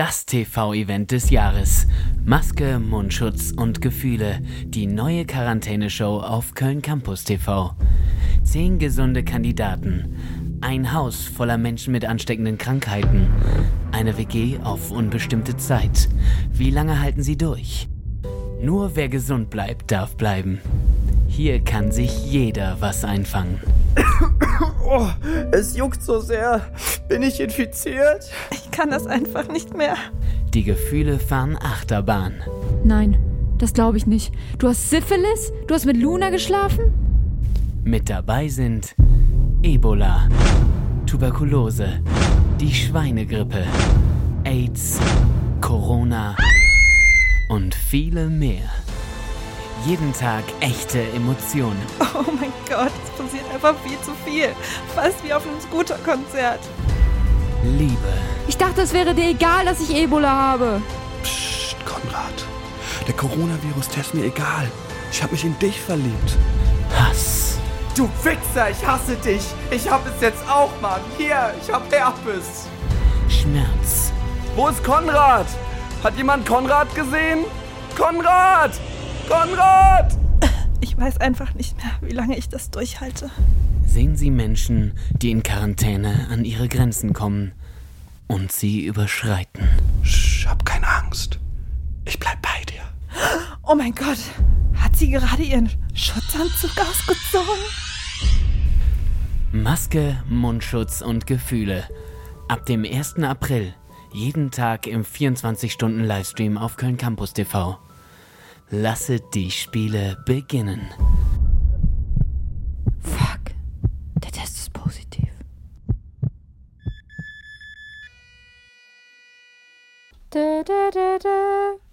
Das TV-Event des Jahres. Maske, Mundschutz und Gefühle. Die neue Quarantäneshow auf Köln Campus TV. Zehn gesunde Kandidaten. Ein Haus voller Menschen mit ansteckenden Krankheiten. Eine WG auf unbestimmte Zeit. Wie lange halten sie durch? Nur wer gesund bleibt, darf bleiben. Hier kann sich jeder was einfangen. Oh, es juckt so sehr. Bin ich infiziert? Ich kann das einfach nicht mehr. Die Gefühle fahren Achterbahn. Nein, das glaube ich nicht. Du hast Syphilis? Du hast mit Luna geschlafen? Mit dabei sind Ebola, Tuberkulose, die Schweinegrippe, AIDS, Corona und viele mehr. Jeden Tag echte Emotionen. Oh mein Gott, es passiert einfach viel zu viel. Fast wie auf einem Scooter-Konzert. Liebe, Ich dachte, es wäre dir egal, dass ich Ebola habe. Psst, Konrad. Der Coronavirus-Test mir egal. Ich habe mich in dich verliebt. Hass, Du Wichser, ich hasse dich. Ich hab es jetzt auch, Mann. Hier, ich hab Herpes. Schmerz, Wo ist Konrad? Hat jemand Konrad gesehen? Konrad! Konrad! Ich weiß einfach nicht mehr, wie lange ich das durchhalte. Sehen Sie Menschen, die in Quarantäne an ihre Grenzen kommen und sie überschreiten. Sch, hab keine Angst. Ich bleib bei dir. Oh mein Gott, hat sie gerade ihren Schutzanzug ausgezogen? Maske, Mundschutz und Gefühle. Ab dem 1. April. Jeden Tag im 24-Stunden-Livestream auf Köln Campus TV. Lasse die Spiele beginnen. Da, da, da, da.